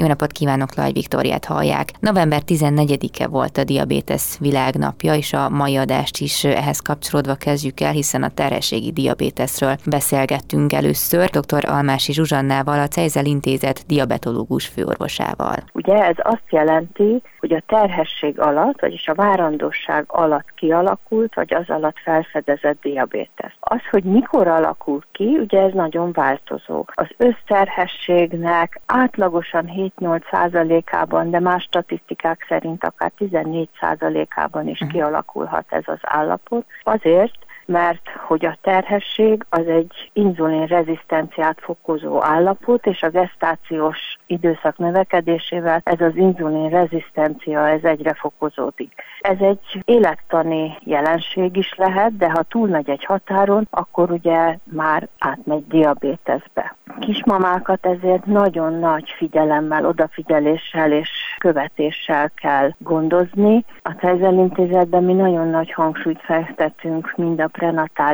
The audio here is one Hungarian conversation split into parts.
Jó napot kívánok, Laj Viktóriát hallják. November 14-e volt a diabétesz világnapja, és a mai adást is ehhez kapcsolódva kezdjük el, hiszen a terhességi diabéteszről beszélgettünk először dr. Almási Zsuzsannával, a Cejzel Intézet diabetológus főorvosával. Ugye ez azt jelenti, hogy a terhesség alatt, vagyis a várandóság alatt kialakult, vagy az alatt felfedezett diabétesz. Az, hogy mikor alakul ki, ugye ez nagyon változó. Az összterhességnek átlagosan 7 7-8%-ában, de más statisztikák szerint akár 14%-ában is mhm. kialakulhat ez az állapot. Azért, mert hogy a terhesség az egy inzulin rezisztenciát fokozó állapot, és a gestációs időszak növekedésével ez az inzulin rezisztencia ez egyre fokozódik. Ez egy élettani jelenség is lehet, de ha túlmegy egy határon, akkor ugye már átmegy diabéteszbe. Kismamákat ezért nagyon nagy figyelemmel, odafigyeléssel és követéssel kell gondozni. A Cejzel Intézetben mi nagyon nagy hangsúlyt fektetünk mind a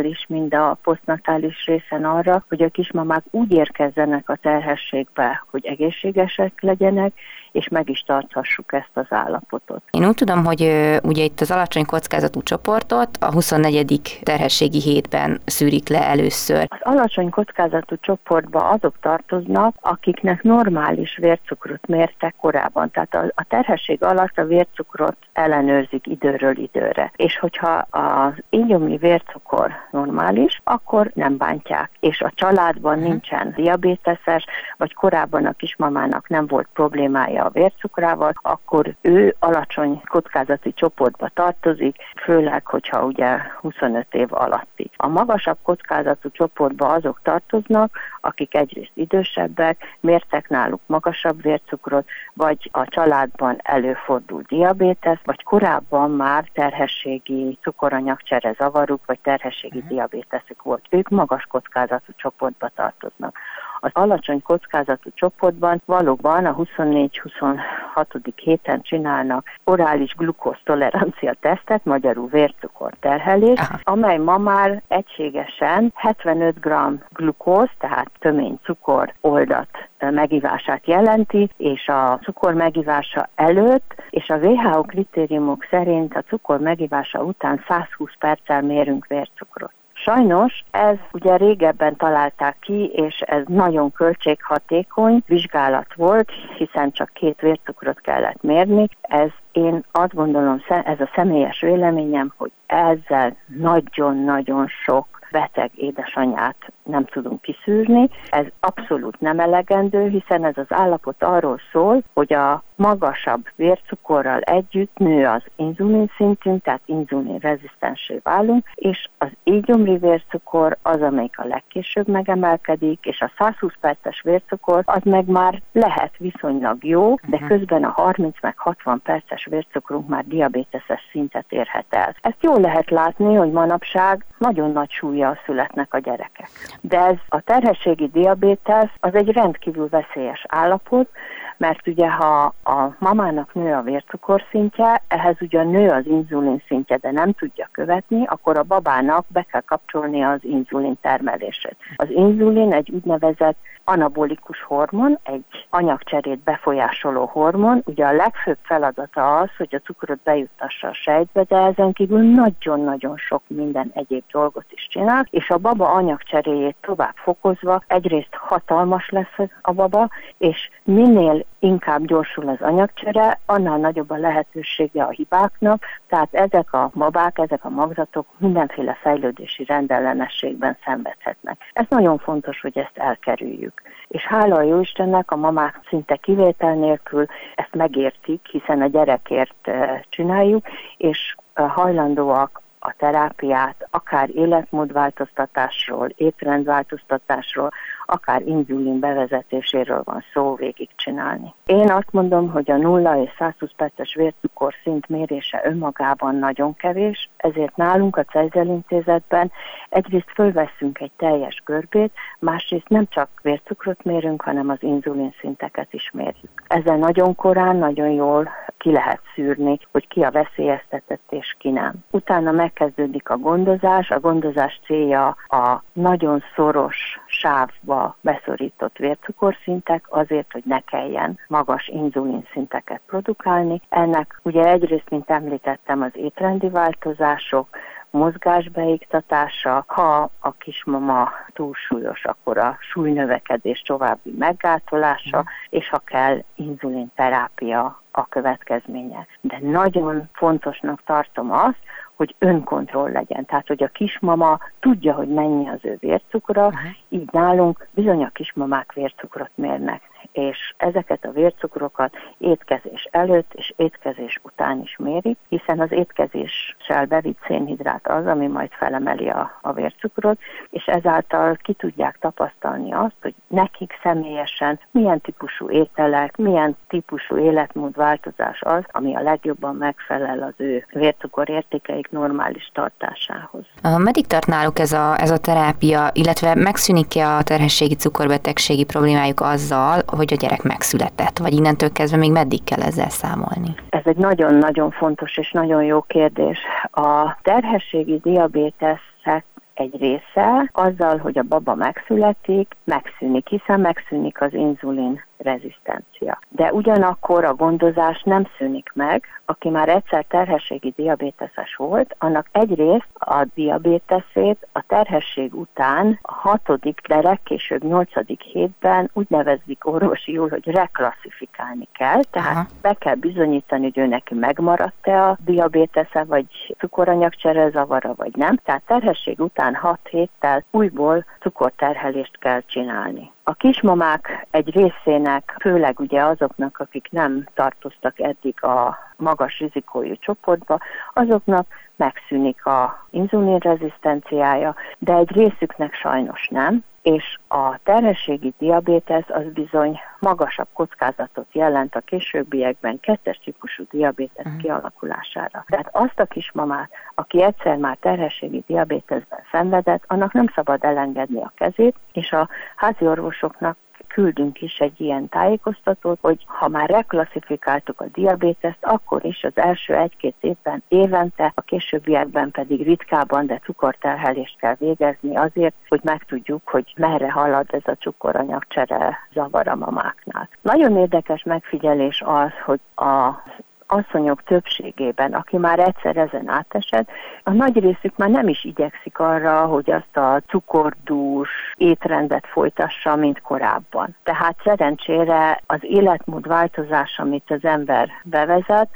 prenatális, mind a posztnatális részen arra, hogy a kismamák úgy érkezzenek a terhességbe, hogy egészségesek legyenek, és meg is tarthassuk ezt az állapotot. Én úgy tudom, hogy ugye itt az alacsony kockázatú csoportot a 24. terhességi hétben szűrik le először. Az alacsony kockázatú csoportba azok tartoznak, akiknek normális vércukrot mértek korábban. Tehát a, a terhesség alatt a vércukrot ellenőrzik időről időre. És hogyha az ígyomli vércukor normális, akkor nem bántják. És a családban uh-huh. nincsen diabéteses, vagy korábban a kismamának nem volt problémája a vércukrával, akkor ő alacsony kockázati csoportba tartozik, főleg, hogyha ugye 25 év alatti. A magasabb kockázatú csoportba azok tartoznak, akik egyrészt idősebbek, mértek náluk magasabb vércukrot, vagy a családban előfordul diabétesz, vagy korábban már terhességi cukoranyagcsere zavaruk, vagy terhességi uh-huh. diabéteszük volt. Ők magas kockázatú csoportba tartoznak. Az alacsony kockázatú csoportban valóban a 24-26. héten csinálnak orális glukóz tolerancia tesztet, magyarul vércukor terhelés, Aha. amely ma már egységesen 75 g glukóz, tehát tömény cukor oldat megivását jelenti, és a cukor megívása előtt, és a WHO kritériumok szerint a cukor megívása után 120 perccel mérünk vércukrot. Sajnos ez ugye régebben találták ki, és ez nagyon költséghatékony vizsgálat volt, hiszen csak két vércukrot kellett mérni. Ez én azt gondolom, ez a személyes véleményem, hogy ezzel nagyon-nagyon sok beteg édesanyát nem tudunk kiszűrni. Ez abszolút nem elegendő, hiszen ez az állapot arról szól, hogy a magasabb vércukorral együtt nő az inzulin szintünk, tehát inzulin rezisztensé válunk, és az ígyomri vércukor az, amelyik a legkésőbb megemelkedik, és a 120 perces vércukor az meg már lehet viszonylag jó, de mhm. közben a 30 meg 60 perces vércukrunk már diabéteses szintet érhet el. Ezt jól lehet látni, hogy manapság nagyon nagy súlya születnek a gyerekek. De ez a terhességi diabétesz az egy rendkívül veszélyes állapot, mert ugye ha a mamának nő a vércukorszintje, ehhez ugye nő az inzulin szintje, de nem tudja követni, akkor a babának be kell kapcsolni az inzulin termelését. Az inzulin egy úgynevezett anabolikus hormon, egy anyagcserét befolyásoló hormon. Ugye a legfőbb feladata az, hogy a cukrot bejuttassa a sejtbe, de ezen kívül nagyon-nagyon sok minden egyéb dolgot is csinál, és a baba anyagcseréjét tovább fokozva egyrészt hatalmas lesz a baba, és minél inkább gyorsul az anyagcsere, annál nagyobb a lehetősége a hibáknak, tehát ezek a babák, ezek a magzatok mindenféle fejlődési rendellenességben szenvedhetnek. Ez nagyon fontos, hogy ezt elkerüljük. És hála a Jóistennek a mamák szinte kivétel nélkül ezt megértik, hiszen a gyerekért eh, csináljuk, és eh, hajlandóak a terápiát, akár életmódváltoztatásról, étrendváltoztatásról, akár inzulin bevezetéséről van szó végigcsinálni. Én azt mondom, hogy a 0 és 120 perces vércukor szint mérése önmagában nagyon kevés, ezért nálunk a Cejzel intézetben egyrészt fölveszünk egy teljes görbét, másrészt nem csak vércukrot mérünk, hanem az inzulin szinteket is mérjük. Ezzel nagyon korán, nagyon jól ki lehet szűrni, hogy ki a veszélyeztetett és ki nem. Utána meg elkezdődik a gondozás. A gondozás célja a nagyon szoros sávba beszorított vércukorszintek azért, hogy ne kelljen magas inzulin szinteket produkálni. Ennek ugye egyrészt, mint említettem, az étrendi változások, mozgásbeiktatása, ha a kismama túlsúlyos, akkor a súlynövekedés további meggátolása, mm. és ha kell, inzulinterápia a következménye. De nagyon fontosnak tartom azt, hogy önkontroll legyen. Tehát, hogy a kismama tudja, hogy mennyi az ő vércukra, uh-huh. így nálunk bizony a kismamák vércukrot mérnek és ezeket a vércukrokat étkezés előtt és étkezés után is mérik, hiszen az étkezéssel bevitt szénhidrát az, ami majd felemeli a, a vércukrot, és ezáltal ki tudják tapasztalni azt, hogy nekik személyesen milyen típusú ételek, milyen típusú életmódváltozás az, ami a legjobban megfelel az ő vércukor értékeik normális tartásához. Meddig tart náluk ez a, ez a terápia, illetve megszűnik-e a terhességi cukorbetegségi problémájuk azzal, hogy a gyerek megszületett, vagy innentől kezdve még meddig kell ezzel számolni? Ez egy nagyon-nagyon fontos és nagyon jó kérdés. A terhességi diabéteszek egy része azzal, hogy a baba megszületik, megszűnik, hiszen megszűnik az inzulin rezisztencia. De ugyanakkor a gondozás nem szűnik meg, aki már egyszer terhességi diabéteses volt, annak egyrészt a diabéteszét a terhesség után a hatodik, de legkésőbb nyolcadik hétben úgy nevezik orvosiul, hogy reklasszifikálni kell, tehát Aha. be kell bizonyítani, hogy ő neki megmaradt-e a diabétesze, vagy cukoranyagcsere zavara, vagy nem. Tehát terhesség után hat héttel újból cukorterhelést kell csinálni. A kismamák egy részének, főleg ugye azoknak, akik nem tartoztak eddig a magas rizikójú csoportba, azoknak megszűnik a inzulinrezisztenciája, de egy részüknek sajnos nem, és a terhességi diabétesz az bizony magasabb kockázatot jelent a későbbiekben kettes típusú diabétesz uh-huh. kialakulására. Tehát azt a kismamát, aki egyszer már terhességi diabéteszben szenvedett, annak nem szabad elengedni a kezét, és a házi orvosoknak küldünk is egy ilyen tájékoztatót, hogy ha már reklasszifikáltuk a diabéteszt, akkor is az első egy-két évben évente, a későbbiekben pedig ritkában, de cukorterhelést kell végezni azért, hogy megtudjuk, hogy merre halad ez a cukoranyagcsere zavar a mamáknál. Nagyon érdekes megfigyelés az, hogy a asszonyok többségében, aki már egyszer ezen átesett, a nagy részük már nem is igyekszik arra, hogy azt a cukordús étrendet folytassa, mint korábban. Tehát szerencsére az életmód változás, amit az ember bevezet,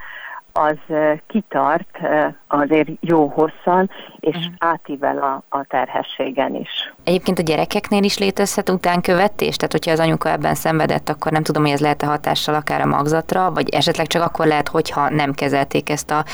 az kitart azért jó hosszan, és uh-huh. átível a, a terhességen is. Egyébként a gyerekeknél is létezhet utánkövetés? Tehát, hogyha az anyuka ebben szenvedett, akkor nem tudom, hogy ez lehet a hatással akár a magzatra, vagy esetleg csak akkor lehet, hogyha nem kezelték ezt a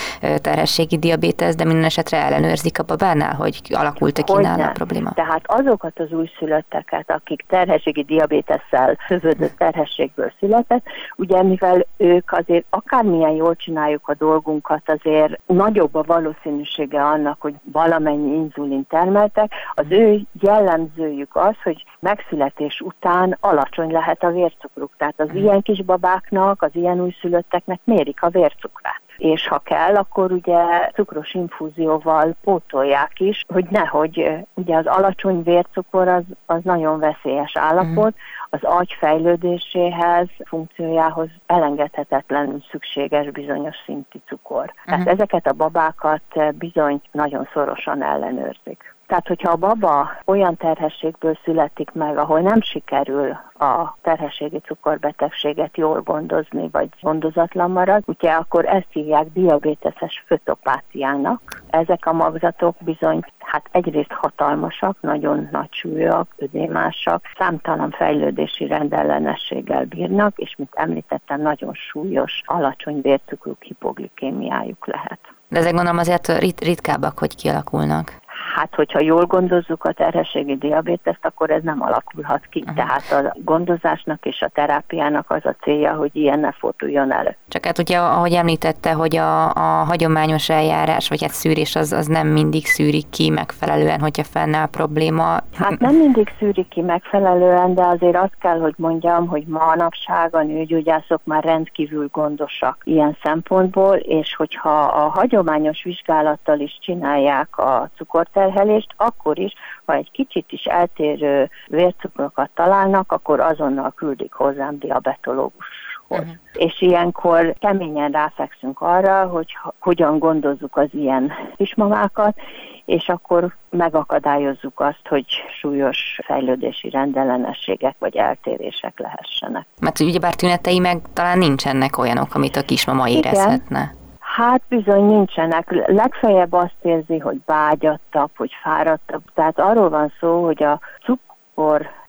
terhességi diabétesz, de minden esetre ellenőrzik a babánál, hogy alakult-e ki nála a probléma? Tehát azokat az újszülötteket, akik terhességi diabétesszel szövődött terhességből született, ugye mivel ők azért akármilyen jól csináljuk a dolgunkat, azért nagyobb a valószínűsége annak, hogy valamennyi inzulin termeltek. Az ő jellemzőjük az, hogy megszületés után alacsony lehet a vércukruk. Tehát az ilyen kisbabáknak, az ilyen újszülötteknek mérik a vércukrát és ha kell, akkor ugye cukros infúzióval pótolják is, hogy nehogy, ugye az alacsony vércukor az, az nagyon veszélyes állapot, mhm. az agy fejlődéséhez, funkciójához elengedhetetlenül szükséges bizonyos szintű cukor. Tehát ezeket a babákat bizony nagyon szorosan ellenőrzik. Tehát, hogyha a baba olyan terhességből születik meg, ahol nem sikerül a terhességi cukorbetegséget jól gondozni, vagy gondozatlan marad, ugye akkor ezt hívják diabéteses fötopátiának. Ezek a magzatok bizony hát egyrészt hatalmasak, nagyon nagy súlyak, ödémásak, számtalan fejlődési rendellenességgel bírnak, és mint említettem, nagyon súlyos, alacsony vércukruk hipoglikémiájuk lehet. De ezek gondolom azért rit- ritkábbak, hogy kialakulnak. Hát, hogyha jól gondozzuk a terhességi diabétest, akkor ez nem alakulhat ki. Uh-huh. Tehát a gondozásnak és a terápiának az a célja, hogy ilyen ne forduljon elő. Csak hát ugye, ahogy említette, hogy a, a hagyományos eljárás, vagy hát szűrés az, az nem mindig szűrik ki megfelelően, hogyha fennáll probléma. Hát nem mindig szűrik ki megfelelően, de azért azt kell, hogy mondjam, hogy manapság a nőgyógyászok már rendkívül gondosak ilyen szempontból, és hogyha a hagyományos vizsgálattal is csinálják a cukorterhelést, akkor is, ha egy kicsit is eltérő vércukrokat találnak, akkor azonnal küldik hozzám diabetológus Uh-huh. És ilyenkor keményen ráfekszünk arra, hogy hogyan gondozzuk az ilyen kismamákat, és akkor megakadályozzuk azt, hogy súlyos fejlődési rendellenességek vagy eltérések lehessenek. Mert ugyebár tünetei meg talán nincsenek olyanok, amit a kismama érezhetne. Igen. Hát bizony nincsenek. Legfeljebb azt érzi, hogy bágyattabb, hogy fáradtabb. Tehát arról van szó, hogy a cukor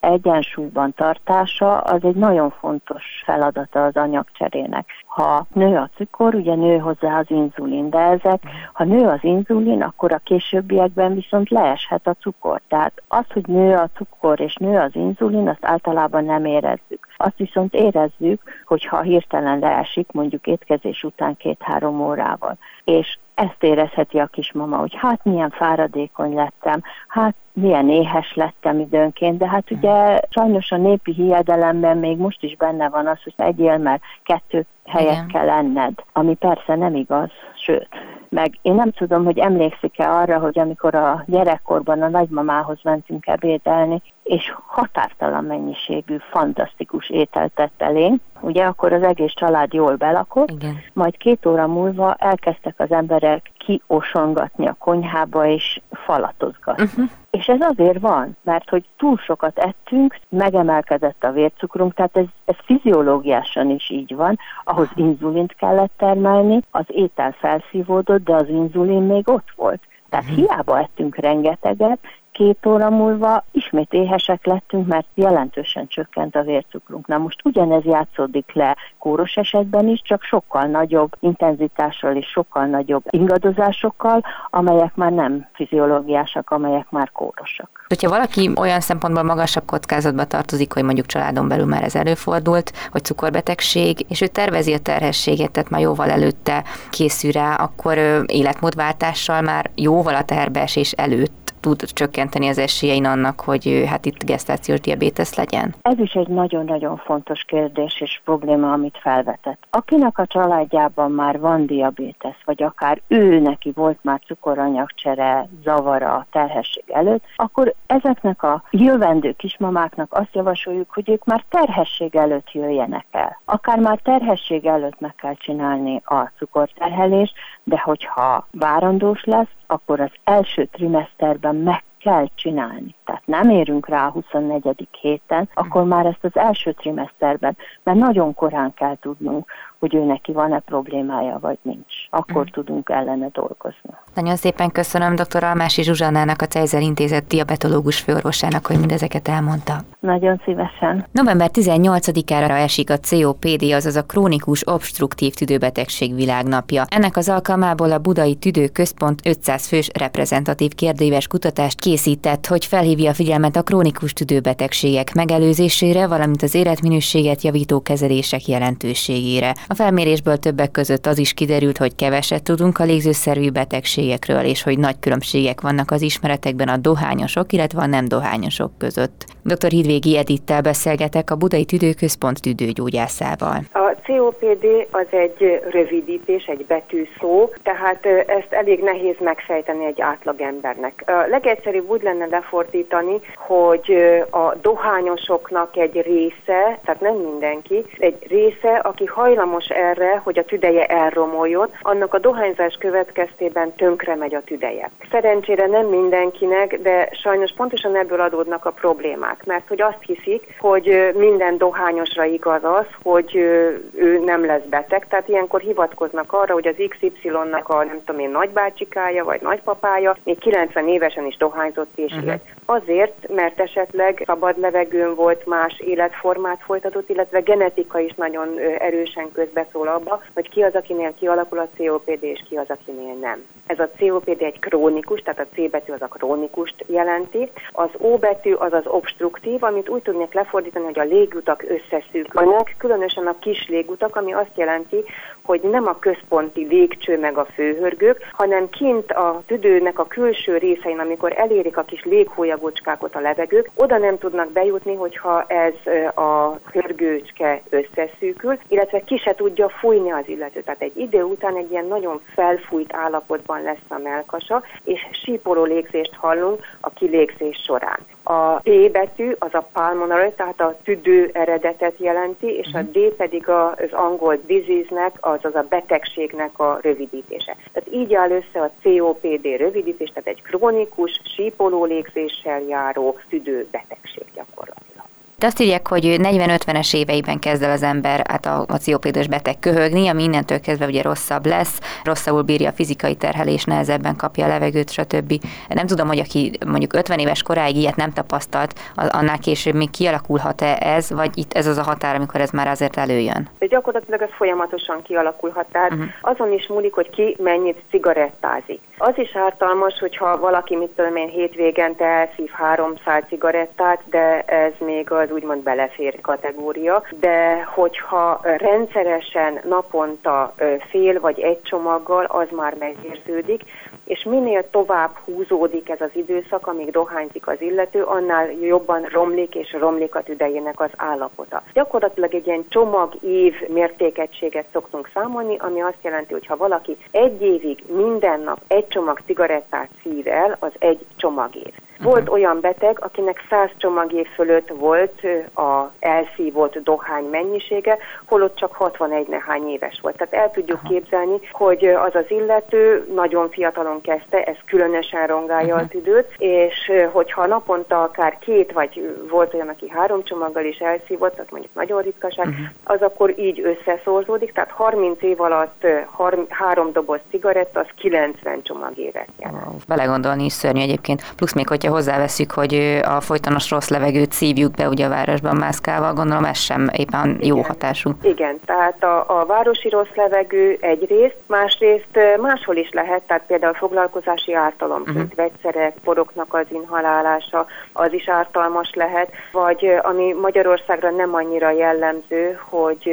egyensúlyban tartása az egy nagyon fontos feladata az anyagcserének. Ha nő a cukor, ugye nő hozzá az inzulin, de ezek, ha nő az inzulin, akkor a későbbiekben viszont leeshet a cukor. Tehát az, hogy nő a cukor és nő az inzulin, azt általában nem érezzük. Azt viszont érezzük, hogyha hirtelen leesik, mondjuk étkezés után két-három órával. És ezt érezheti a kismama, hogy hát milyen fáradékony lettem, hát milyen éhes lettem időnként, de hát ugye sajnos a népi hiedelemben még most is benne van az, hogy egyél, mert kettő helyet Igen. kell enned, ami persze nem igaz, sőt, meg én nem tudom, hogy emlékszik-e arra, hogy amikor a gyerekkorban a nagymamához mentünk ebédelni, és határtalan mennyiségű, fantasztikus ételt tett elénk, ugye akkor az egész család jól belakott, Igen. majd két óra múlva elkezdtek az emberek kiosongatni a konyhába és falatozgatni. Uh-huh. És ez azért van, mert hogy túl sokat ettünk, megemelkedett a vércukrunk, tehát ez, ez fiziológiásan is így van, ahhoz inzulint kellett termelni, az étel felszívódott, de az inzulin még ott volt. Tehát uh-huh. hiába ettünk rengeteget, két óra múlva ismét éhesek lettünk, mert jelentősen csökkent a vércukrunk. Na most ugyanez játszódik le kóros esetben is, csak sokkal nagyobb intenzitással és sokkal nagyobb ingadozásokkal, amelyek már nem fiziológiásak, amelyek már kórosak. Hogyha valaki olyan szempontból magasabb kockázatba tartozik, hogy mondjuk családon belül már ez előfordult, hogy cukorbetegség, és ő tervezi a terhességet, tehát már jóval előtte készül rá, akkor életmódváltással már jóval a terbeesés előtt tud csökkenteni az esélyein annak, hogy hát itt gesztációs diabétesz legyen? Ez is egy nagyon-nagyon fontos kérdés és probléma, amit felvetett. Akinek a családjában már van diabétesz, vagy akár ő neki volt már cukoranyagcsere zavara a terhesség előtt, akkor ezeknek a jövendő kismamáknak azt javasoljuk, hogy ők már terhesség előtt jöjjenek el. Akár már terhesség előtt meg kell csinálni a cukorterhelést, de hogyha várandós lesz, akkor az első trimeszterben meg kell csinálni. Tehát nem érünk rá a 24. héten, akkor már ezt az első trimeszterben, mert nagyon korán kell tudnunk, hogy ő neki van-e problémája, vagy nincs. Akkor mm. tudunk ellene dolgozni. Nagyon szépen köszönöm dr. Almási Zsuzsannának, a Cejzer Intézet diabetológus főorvosának, hogy mindezeket elmondta. Nagyon szívesen. November 18-ára esik a COPD, azaz a krónikus obstruktív tüdőbetegség világnapja. Ennek az alkalmából a Budai Tüdőközpont 500 fős reprezentatív kérdéves kutatást készített, hogy felhívja a figyelmet a krónikus tüdőbetegségek megelőzésére, valamint az életminőséget javító kezelések jelentőségére. A felmérésből többek között az is kiderült, hogy keveset tudunk a légzőszervi betegségekről, és hogy nagy különbségek vannak az ismeretekben a dohányosok, illetve a nem dohányosok között. Dr. Hidvégi Edittel beszélgetek a Budai Tüdőközpont tüdőgyógyászával. A COPD az egy rövidítés, egy betűszó, tehát ezt elég nehéz megfejteni egy átlagembernek. A legegyszerűbb úgy lenne lefordítani, hogy a dohányosoknak egy része, tehát nem mindenki, egy része, aki hajlamos erre, hogy a tüdeje elromoljon, annak a dohányzás következtében tönkre megy a tüdeje. Szerencsére nem mindenkinek, de sajnos pontosan ebből adódnak a problémák, mert hogy azt hiszik, hogy minden dohányosra igaz az, hogy ő nem lesz beteg, tehát ilyenkor hivatkoznak arra, hogy az XY-nak a nem tudom én nagybácsikája vagy nagypapája még 90 évesen is dohányzott és élt. Uh-huh. azért, mert esetleg szabad levegőn volt más életformát folytatott, illetve genetika is nagyon erősen közbeszól abba, hogy ki az, akinél kialakul a COPD, és ki az, akinél nem. Ez a COPD egy krónikus, tehát a C betű az a krónikust jelenti. Az O betű az az obstruktív, amit úgy tudnék lefordítani, hogy a légutak összeszűkülnek, különösen a kis légutak, ami azt jelenti, hogy nem a központi légcső meg a főhörgők, hanem kint a tüdőnek a külső részein, amikor elérik a kis léghólyagocskákot a levegők, oda nem tudnak bejutni, hogyha ez a hörgőcske összeszűkül, illetve ki se tudja fújni az illető. Tehát egy idő után egy ilyen nagyon felfújt állapotban lesz a melkasa, és sípoló légzést hallunk a kilégzés során. A P betű az a pulmonary, tehát a tüdő eredetet jelenti, és a D pedig az angol disease-nek, azaz a betegségnek a rövidítése. Tehát így áll össze a COPD rövidítés, tehát egy krónikus, sípoló légzéssel járó. De azt írják, hogy 40-50-es éveiben kezd el az ember hát a, a COPD-s beteg köhögni, ami innentől kezdve ugye rosszabb lesz, rosszabbul bírja a fizikai terhelés, nehezebben kapja a levegőt, stb. Nem tudom, hogy aki mondjuk 50 éves koráig ilyet nem tapasztalt, annál később még kialakulhat-e ez, vagy itt ez az a határ, amikor ez már azért előjön? De gyakorlatilag ez folyamatosan kialakulhat, tehát uh-huh. azon is múlik, hogy ki mennyit cigarettázik. Az is ártalmas, hogyha valaki, mit tudom én, hétvégente elszív 300 cigarettát, de ez még az úgymond belefér kategória, de hogyha rendszeresen naponta fél vagy egy csomaggal, az már megérződik, és minél tovább húzódik ez az időszak, amíg dohányzik az illető, annál jobban romlik és romlik a tüdejének az állapota. Gyakorlatilag egy ilyen csomag év mértékegységet szoktunk számolni, ami azt jelenti, hogy ha valaki egy évig minden nap egy csomag cigarettát szív el, az egy csomagév. Volt uh-huh. olyan beteg, akinek 100 csomagé fölött volt a elszívott dohány mennyisége, holott csak 61 nehány éves volt. Tehát el tudjuk uh-huh. képzelni, hogy az az illető nagyon fiatalon kezdte, ez különösen rongálja uh-huh. a tüdőt, és hogyha naponta akár két, vagy volt olyan, aki három csomaggal is elszívott, tehát mondjuk nagyon ritkaság, uh-huh. az akkor így összeszorzódik, tehát 30 év alatt három doboz cigaretta, az 90 csomagévet jelent. Wow. Belegondolni is szörnyű egyébként. Plusz még, hogyha hozzáveszünk, hogy a folytonos rossz levegőt szívjuk be ugye a városban mászkával, gondolom ez sem éppen jó Igen. hatású. Igen, tehát a, a városi rossz levegő egyrészt, másrészt máshol is lehet, tehát például foglalkozási ártalom, uh-huh. vegyszerek, poroknak az inhalálása, az is ártalmas lehet, vagy ami Magyarországra nem annyira jellemző, hogy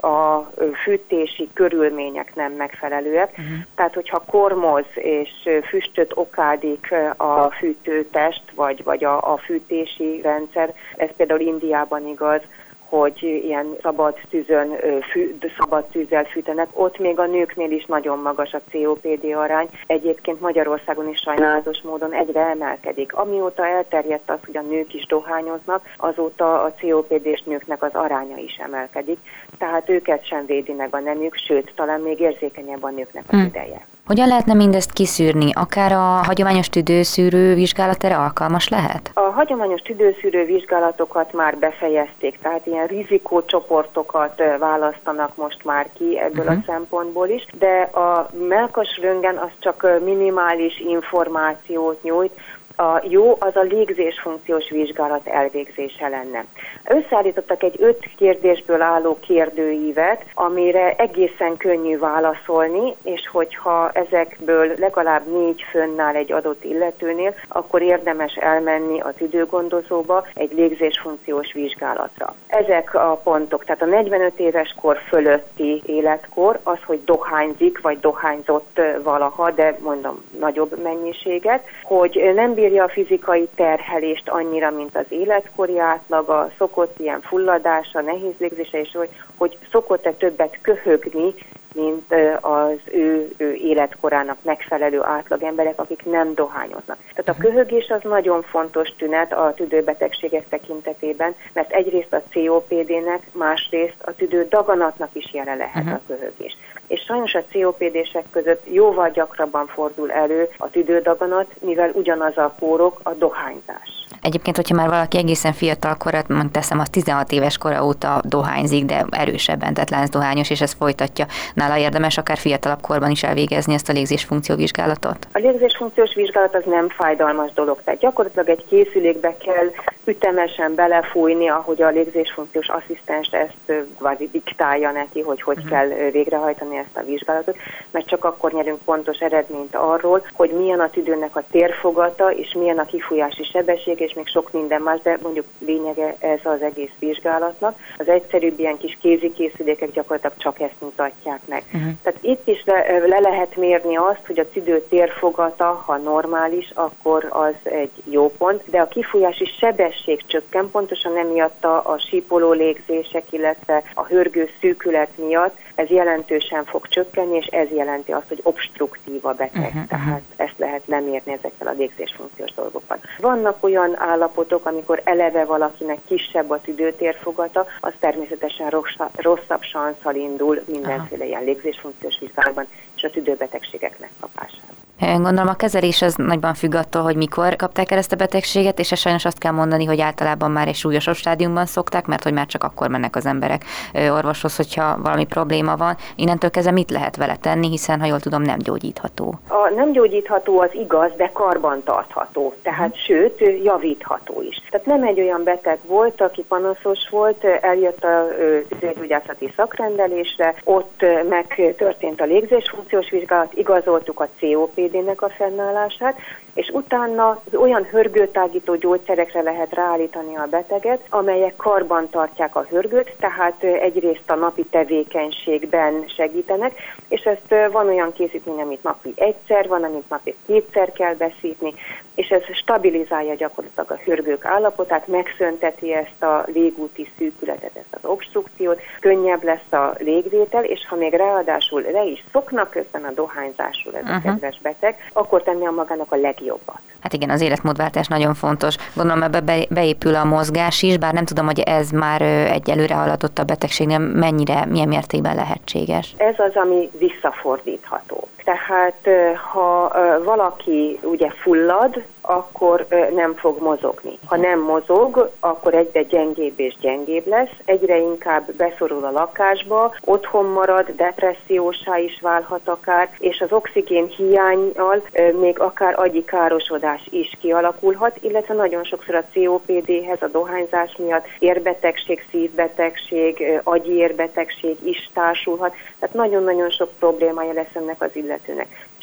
a fűtési körülmények nem megfelelőek. Uh-huh. Tehát, hogyha kormoz és füstöt okádik a fűtő test, vagy, vagy a, a fűtési rendszer. Ez például Indiában igaz, hogy ilyen szabad tűzön, fű, szabad tűzzel fűtenek. Ott még a nőknél is nagyon magas a COPD arány. Egyébként Magyarországon is sajnálatos módon egyre emelkedik. Amióta elterjedt az, hogy a nők is dohányoznak, azóta a COPD-s nőknek az aránya is emelkedik. Tehát őket sem védi meg a nemük, sőt, talán még érzékenyebb a nőknek az hm. ideje. Hogyan lehetne mindezt kiszűrni? Akár a hagyományos tüdőszűrő vizsgálat erre alkalmas lehet? A hagyományos tüdőszűrő vizsgálatokat már befejezték, tehát ilyen rizikócsoportokat választanak most már ki ebből uh-huh. a mhm. szempontból is, de a melkas röngen az csak minimális információt nyújt, a jó az a légzés funkciós vizsgálat elvégzése lenne. Összeállítottak egy öt kérdésből álló kérdőívet, amire egészen könnyű válaszolni, és hogyha ezekből legalább négy fönnáll egy adott illetőnél, akkor érdemes elmenni az időgondozóba egy légzés funkciós vizsgálatra. Ezek a pontok, tehát a 45 éves kor fölötti életkor, az, hogy dohányzik, vagy dohányzott valaha, de mondom nagyobb mennyiséget, hogy nem bír bírja a fizikai terhelést annyira, mint az életkori átlaga, szokott ilyen fulladása, nehéz légzése, és hogy, hogy szokott-e többet köhögni, mint az ő, ő életkorának megfelelő átlagemberek, akik nem dohányoznak. Tehát a mhm. köhögés az nagyon fontos tünet a tüdőbetegségek tekintetében, mert egyrészt a COPD-nek, másrészt a tüdő daganatnak is jele lehet uh-huh. a köhögés és sajnos a COPD-sek között jóval gyakrabban fordul elő a tüdődaganat, mivel ugyanaz a kórok a dohányzás. Egyébként, hogyha már valaki egészen fiatal korat, teszem, az 16 éves kora óta dohányzik, de erősebben, tehát dohányos, és ez folytatja. Nála érdemes akár fiatalabb korban is elvégezni ezt a légzésfunkció vizsgálatot? A légzésfunkciós vizsgálat az nem fájdalmas dolog, tehát gyakorlatilag egy készülékbe kell ütemesen belefújni, ahogy a légzésfunkciós asszisztens ezt kvázi diktálja neki, hogy hogy uh-huh. kell végrehajtani ezt a vizsgálatot, mert csak akkor nyerünk pontos eredményt arról, hogy milyen a tüdőnek a térfogata, és milyen a kifújási sebesség, és még sok minden más, de mondjuk lényege ez az egész vizsgálatnak. Az egyszerűbb ilyen kis kézikészülékek gyakorlatilag csak ezt mutatják meg. Uh-huh. Tehát itt is le, le lehet mérni azt, hogy a tüdő térfogata, ha normális, akkor az egy jó pont, de a kifújási sebesség csökken, pontosan emiatt a, a sípoló légzések, illetve a hörgő szűkület miatt ez jelentősen fog csökkenni, és ez jelenti azt, hogy obstruktív a beteg, uh-huh, tehát ezt lehet lemérni ezekkel a légzésfunkciós dolgokkal. Vannak olyan állapotok, amikor eleve valakinek kisebb a tüdőtérfogata, az természetesen rosszabb, sanszal indul mindenféle ilyen légzésfunkciós vizsgálatban és a tüdőbetegségek megkapásában. Gondolom a kezelés az nagyban függ attól, hogy mikor kapták el ezt a betegséget, és sajnos azt kell mondani, hogy általában már egy súlyosabb stádiumban szokták, mert hogy már csak akkor mennek az emberek orvoshoz, hogyha valami probléma van. Innentől kezdve mit lehet vele tenni, hiszen ha jól tudom, nem gyógyítható. A nem gyógyítható az igaz, de karban tartható, tehát hmm. sőt, javítható is. Tehát nem egy olyan beteg volt, aki panaszos volt, eljött a tüdőgyógyászati szakrendelésre, ott megtörtént a légzésfunkciós vizsgálat, igazoltuk a COPD COPD-nek a fennállását, és utána olyan hörgőtágító gyógyszerekre lehet ráállítani a beteget, amelyek karban tartják a hörgőt, tehát egyrészt a napi tevékenységben segítenek, és ezt van olyan készítmény, amit napi egyszer, van, amit napi kétszer kell beszítni, és ez stabilizálja gyakorlatilag a hörgők állapotát, megszönteti ezt a légúti szűkületet, ezt az obstrukciót, könnyebb lesz a légvétel, és ha még ráadásul le is szoknak közben a dohányzásról ez uh-huh. a kedves beteg, akkor tenni a magának a legjobbat. Hát igen, az életmódváltás nagyon fontos. Gondolom ebbe beépül a mozgás is, bár nem tudom, hogy ez már egy előre haladott a betegségnél mennyire, milyen mértékben lehetséges. Ez az, ami visszafordítható. Tehát ha valaki ugye fullad, akkor nem fog mozogni. Ha nem mozog, akkor egyre gyengébb és gyengébb lesz, egyre inkább beszorul a lakásba, otthon marad, depressziósá is válhat akár, és az oxigén hiányal még akár agyi károsodás is kialakulhat, illetve nagyon sokszor a COPD-hez, a dohányzás miatt érbetegség, szívbetegség, agyi érbetegség is társulhat, tehát nagyon-nagyon sok problémája lesz ennek az illetőnek.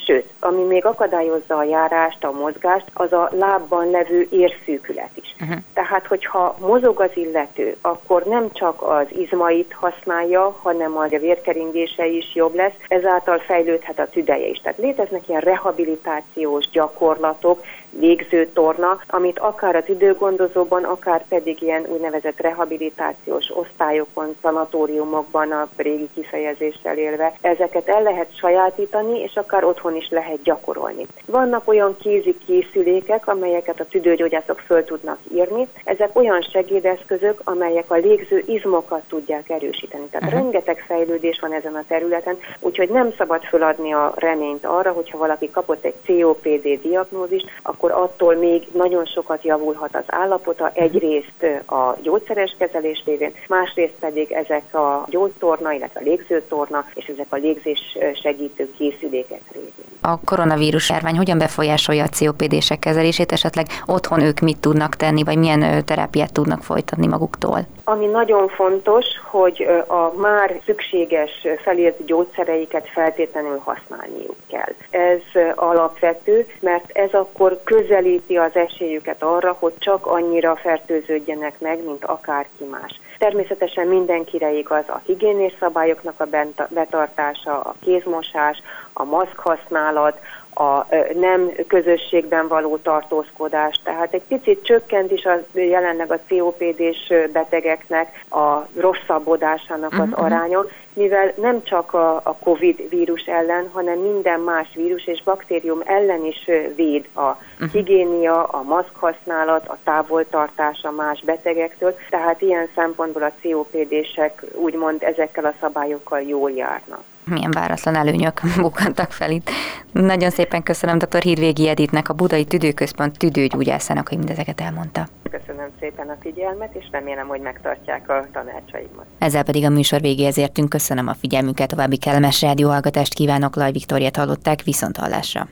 Sőt, ami még akadályozza a járást, a mozgást, az a lábban levő érszűkület is. Uh-huh. Tehát, hogyha mozog az illető, akkor nem csak az izmait használja, hanem a vérkeringése is jobb lesz, ezáltal fejlődhet a tüdeje is. Tehát léteznek ilyen rehabilitációs gyakorlatok, végzőtorna, amit akár az időgondozóban, akár pedig ilyen úgynevezett rehabilitációs osztályokon, szanatóriumokban a régi kifejezéssel élve, ezeket el lehet sajátítani, és akár otthon is lehet gyakorolni. Vannak olyan kézi készülékek, amelyeket a tüdőgyógyászok föl tudnak írni. Ezek olyan segédeszközök, amelyek a légző izmokat tudják erősíteni. Tehát uh-huh. rengeteg fejlődés van ezen a területen, úgyhogy nem szabad föladni a reményt arra, hogyha valaki kapott egy COPD diagnózist, akkor akkor attól még nagyon sokat javulhat az állapota, egyrészt a gyógyszeres kezelés révén, másrészt pedig ezek a gyógytorna, illetve a légzőtorna és ezek a légzés segítő készülékek révén. A koronavírus járvány hogyan befolyásolja a COPD-sek kezelését, esetleg otthon ők mit tudnak tenni, vagy milyen terápiát tudnak folytatni maguktól? Ami nagyon fontos, hogy a már szükséges felírt gyógyszereiket feltétlenül használniuk kell. Ez alapvető, mert ez akkor közelíti az esélyüket arra, hogy csak annyira fertőződjenek meg, mint akárki más. Természetesen mindenkire igaz a higiénés szabályoknak a betartása, a kézmosás, a maszk használat, a nem közösségben való tartózkodás. Tehát egy picit csökkent is a, jelenleg a COPD-s betegeknek a rosszabbodásának az uh-huh. aránya, mivel nem csak a, a COVID vírus ellen, hanem minden más vírus és baktérium ellen is véd a uh-huh. higiénia, a maszk használat, a távoltartás a más betegektől, tehát ilyen szempontból a COPD-sek úgymond ezekkel a szabályokkal jól járnak. Milyen váratlan előnyök bukantak fel itt. Nagyon szépen köszönöm dr. Hírvégi Editnek, a Budai Tüdőközpont tüdőgyógyászának, hogy mindezeket elmondta. Köszönöm szépen a figyelmet, és remélem, hogy megtartják a tanácsaimat. Ezzel pedig a műsor végéhez értünk. Köszönöm a figyelmüket, további kellemes rádióhallgatást kívánok. Laj Viktoriát hallották, viszont hallásra.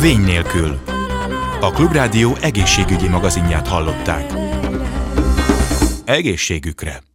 Vény nélkül. A Klubrádió egészségügyi magazinját hallották. Egészségükre!